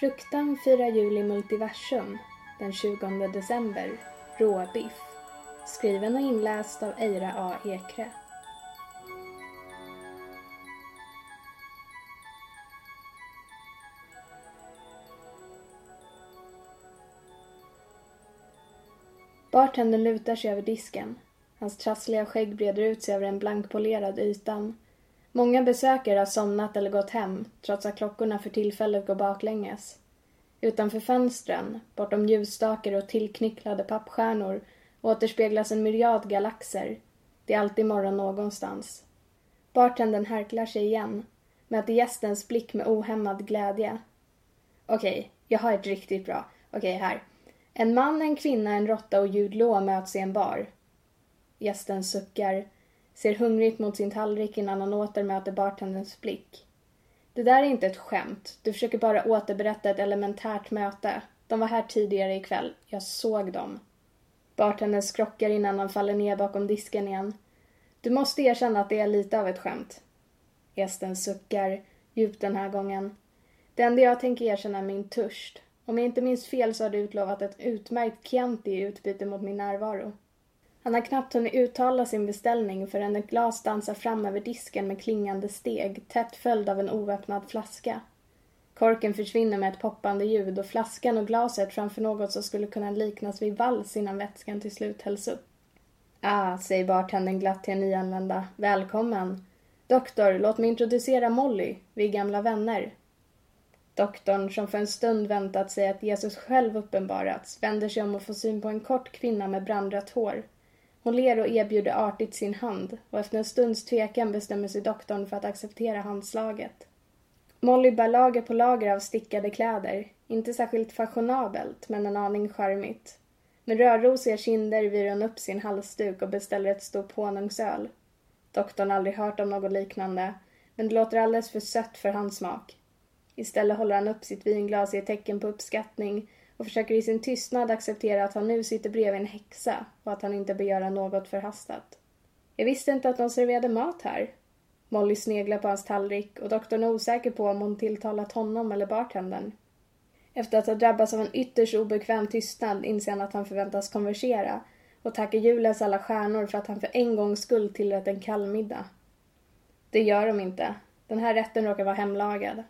Fruktan firar jul i multiversum den 20 december. Råbiff. Skriven och inläst av Eira A. Ekre. Bartendern lutar sig över disken. Hans trassliga skägg breder ut sig över den blankpolerade ytan. Många besökare har somnat eller gått hem, trots att klockorna för tillfället går baklänges. Utanför fönstren, bortom ljusstakar och tillknycklade pappstjärnor, återspeglas en myriad galaxer. Det är alltid morgon någonstans. Bartendern härklar sig igen, möter gästens blick med ohämmad glädje. Okej, jag har ett riktigt bra. Okej, här. En man, en kvinna, en råtta och Jude möts i en bar. Gästen suckar, ser hungrigt mot sin tallrik innan han åter möter bartenderns blick. Det där är inte ett skämt. Du försöker bara återberätta ett elementärt möte. De var här tidigare ikväll. Jag såg dem. Bartendern skrockar innan han faller ner bakom disken igen. Du måste erkänna att det är lite av ett skämt. Gästen suckar, djupt den här gången. Det enda jag tänker erkänna är min törst. Om jag inte minns fel så har du utlovat ett utmärkt Chianti i utbyte mot min närvaro. Han har knappt hunnit uttala sin beställning förrän ett glas dansar fram över disken med klingande steg, tätt följd av en oöppnad flaska. Korken försvinner med ett poppande ljud och flaskan och glaset framför något som skulle kunna liknas vid vals innan vätskan till slut hälls upp. Ah, säger bartendern glatt till en nyanlända. Välkommen. Doktor, låt mig introducera Molly. Vi är gamla vänner. Doktorn, som för en stund väntat sig att Jesus själv uppenbarats, vänder sig om och får syn på en kort kvinna med brandrött hår. Hon ler och erbjuder artigt sin hand och efter en stunds tvekan bestämmer sig doktorn för att acceptera handslaget. Molly bär lager på lager av stickade kläder. Inte särskilt fashionabelt, men en aning charmigt. Med rödrosiga kinder virar hon upp sin halsduk och beställer ett stort honungsöl. Doktorn har aldrig hört om något liknande, men det låter alldeles för sött för hans smak. Istället håller han upp sitt vinglas i ett tecken på uppskattning och försöker i sin tystnad acceptera att han nu sitter bredvid en häxa och att han inte bör göra något förhastat. Jag visste inte att de serverade mat här. Molly sneglar på hans tallrik och doktorn är osäker på om hon tilltalat honom eller bartendern. Efter att ha drabbats av en ytterst obekväm tystnad inser han att han förväntas konversera och tackar julens alla stjärnor för att han för en gångs skull tillrätt en kall middag. Det gör de inte. Den här rätten råkar vara hemlagad.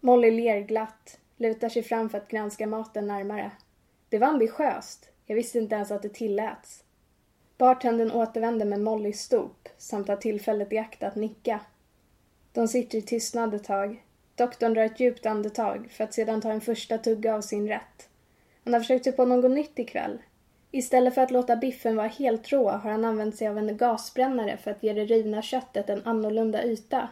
Molly ler glatt, lutar sig fram för att granska maten närmare. Det var ambitiöst. Jag visste inte ens att det tilläts. Bartendern återvänder med Mollys stop samt tar tillfället i akt att nicka. De sitter i tystnad ett tag. Doktorn drar ett djupt andetag för att sedan ta en första tugga av sin rätt. Han har försökt sig på något nytt ikväll. Istället för att låta biffen vara helt rå har han använt sig av en gasbrännare för att ge det rivna köttet en annorlunda yta.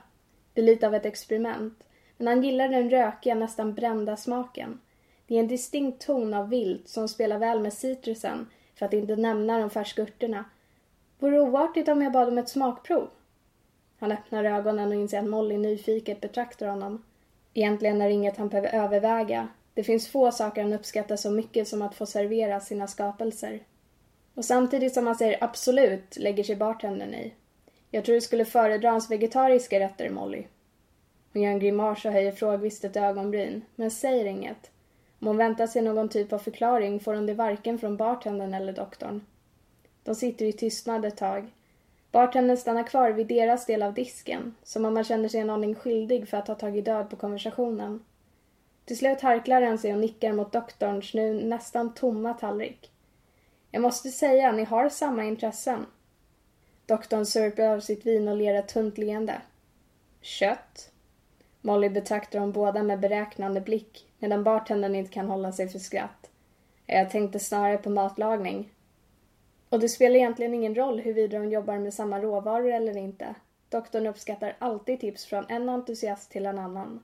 Det är lite av ett experiment. Men han gillar den rökiga, nästan brända smaken. Det är en distinkt ton av vilt som spelar väl med citrusen, för att inte nämna de färska örterna. Vore det oartigt om jag bad om ett smakprov? Han öppnar ögonen och inser att Molly nyfiket betraktar honom. Egentligen är det inget han behöver överväga. Det finns få saker han uppskattar så mycket som att få servera sina skapelser. Och samtidigt som han säger absolut lägger sig bartendern i. Jag tror du skulle föredra hans vegetariska rätter, Molly. Hon gör en grimas och höjer frågvisst ett ögonbryn, men säger inget. Om hon väntar sig någon typ av förklaring får hon det varken från bartendern eller doktorn. De sitter i tystnad ett tag. Bartendern stannar kvar vid deras del av disken, som om man känner sig en aning skyldig för att ha tagit död på konversationen. Till slut harklar han sig och nickar mot doktorns nu nästan tomma tallrik. Jag måste säga, ni har samma intressen. Doktorn sörper av sitt vin och ler ett tunt leende. Kött? Molly betraktar dem båda med beräknande blick medan bartendern inte kan hålla sig för skratt. Jag tänkte snarare på matlagning. Och det spelar egentligen ingen roll huruvida de jobbar med samma råvaror eller inte. Doktorn uppskattar alltid tips från en entusiast till en annan.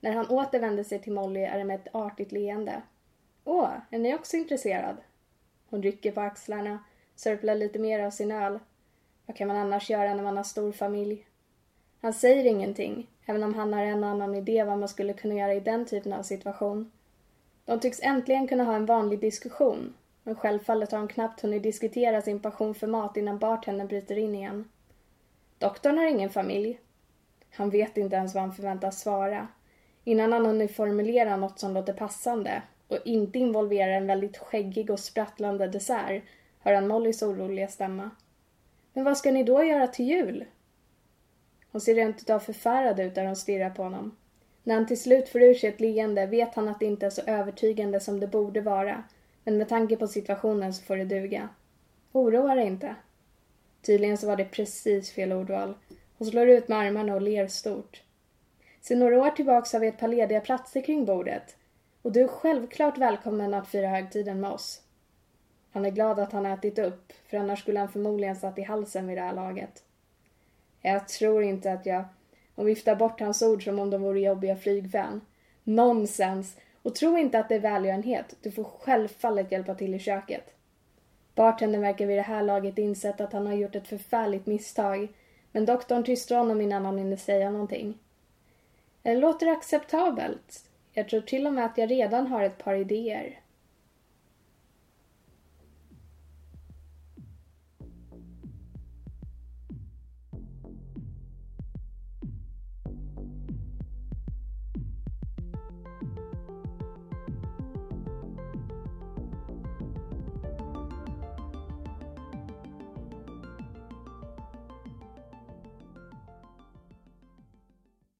När han återvänder sig till Molly är det med ett artigt leende. Åh, är ni också intresserad? Hon rycker på axlarna, sörplar lite mer av sin öl. Vad kan man annars göra när man har stor familj? Han säger ingenting, även om han har en annan idé vad man skulle kunna göra i den typen av situation. De tycks äntligen kunna ha en vanlig diskussion, men självfallet har de knappt hunnit diskutera sin passion för mat innan bartendern bryter in igen. Doktorn har ingen familj. Han vet inte ens vad han förväntas svara. Innan han hunnit formulera något som låter passande och inte involverar en väldigt skäggig och sprattlande dessert hör han Mollys oroliga stämma. Men vad ska ni då göra till jul? Hon ser rent utav förfärad ut där hon stirrar på honom. När han till slut får ur sig ett leende vet han att det inte är så övertygande som det borde vara. Men med tanke på situationen så får det duga. Oroa dig inte. Tydligen så var det precis fel ordval. Hon slår ut med armarna och ler stort. Sedan några år tillbaks har vi ett par lediga platser kring bordet. Och du är självklart välkommen att fira högtiden med oss. Han är glad att han ätit upp, för annars skulle han förmodligen satt i halsen vid det här laget. Jag tror inte att jag... Hon viftar bort hans ord som om de vore jobbiga flygfän. Nonsens! Och tro inte att det är välgörenhet. Du får självfallet hjälpa till i köket. Bartendern verkar vid det här laget insett att han har gjort ett förfärligt misstag. Men doktorn tystar honom innan han hinner säga någonting. Det låter acceptabelt. Jag tror till och med att jag redan har ett par idéer.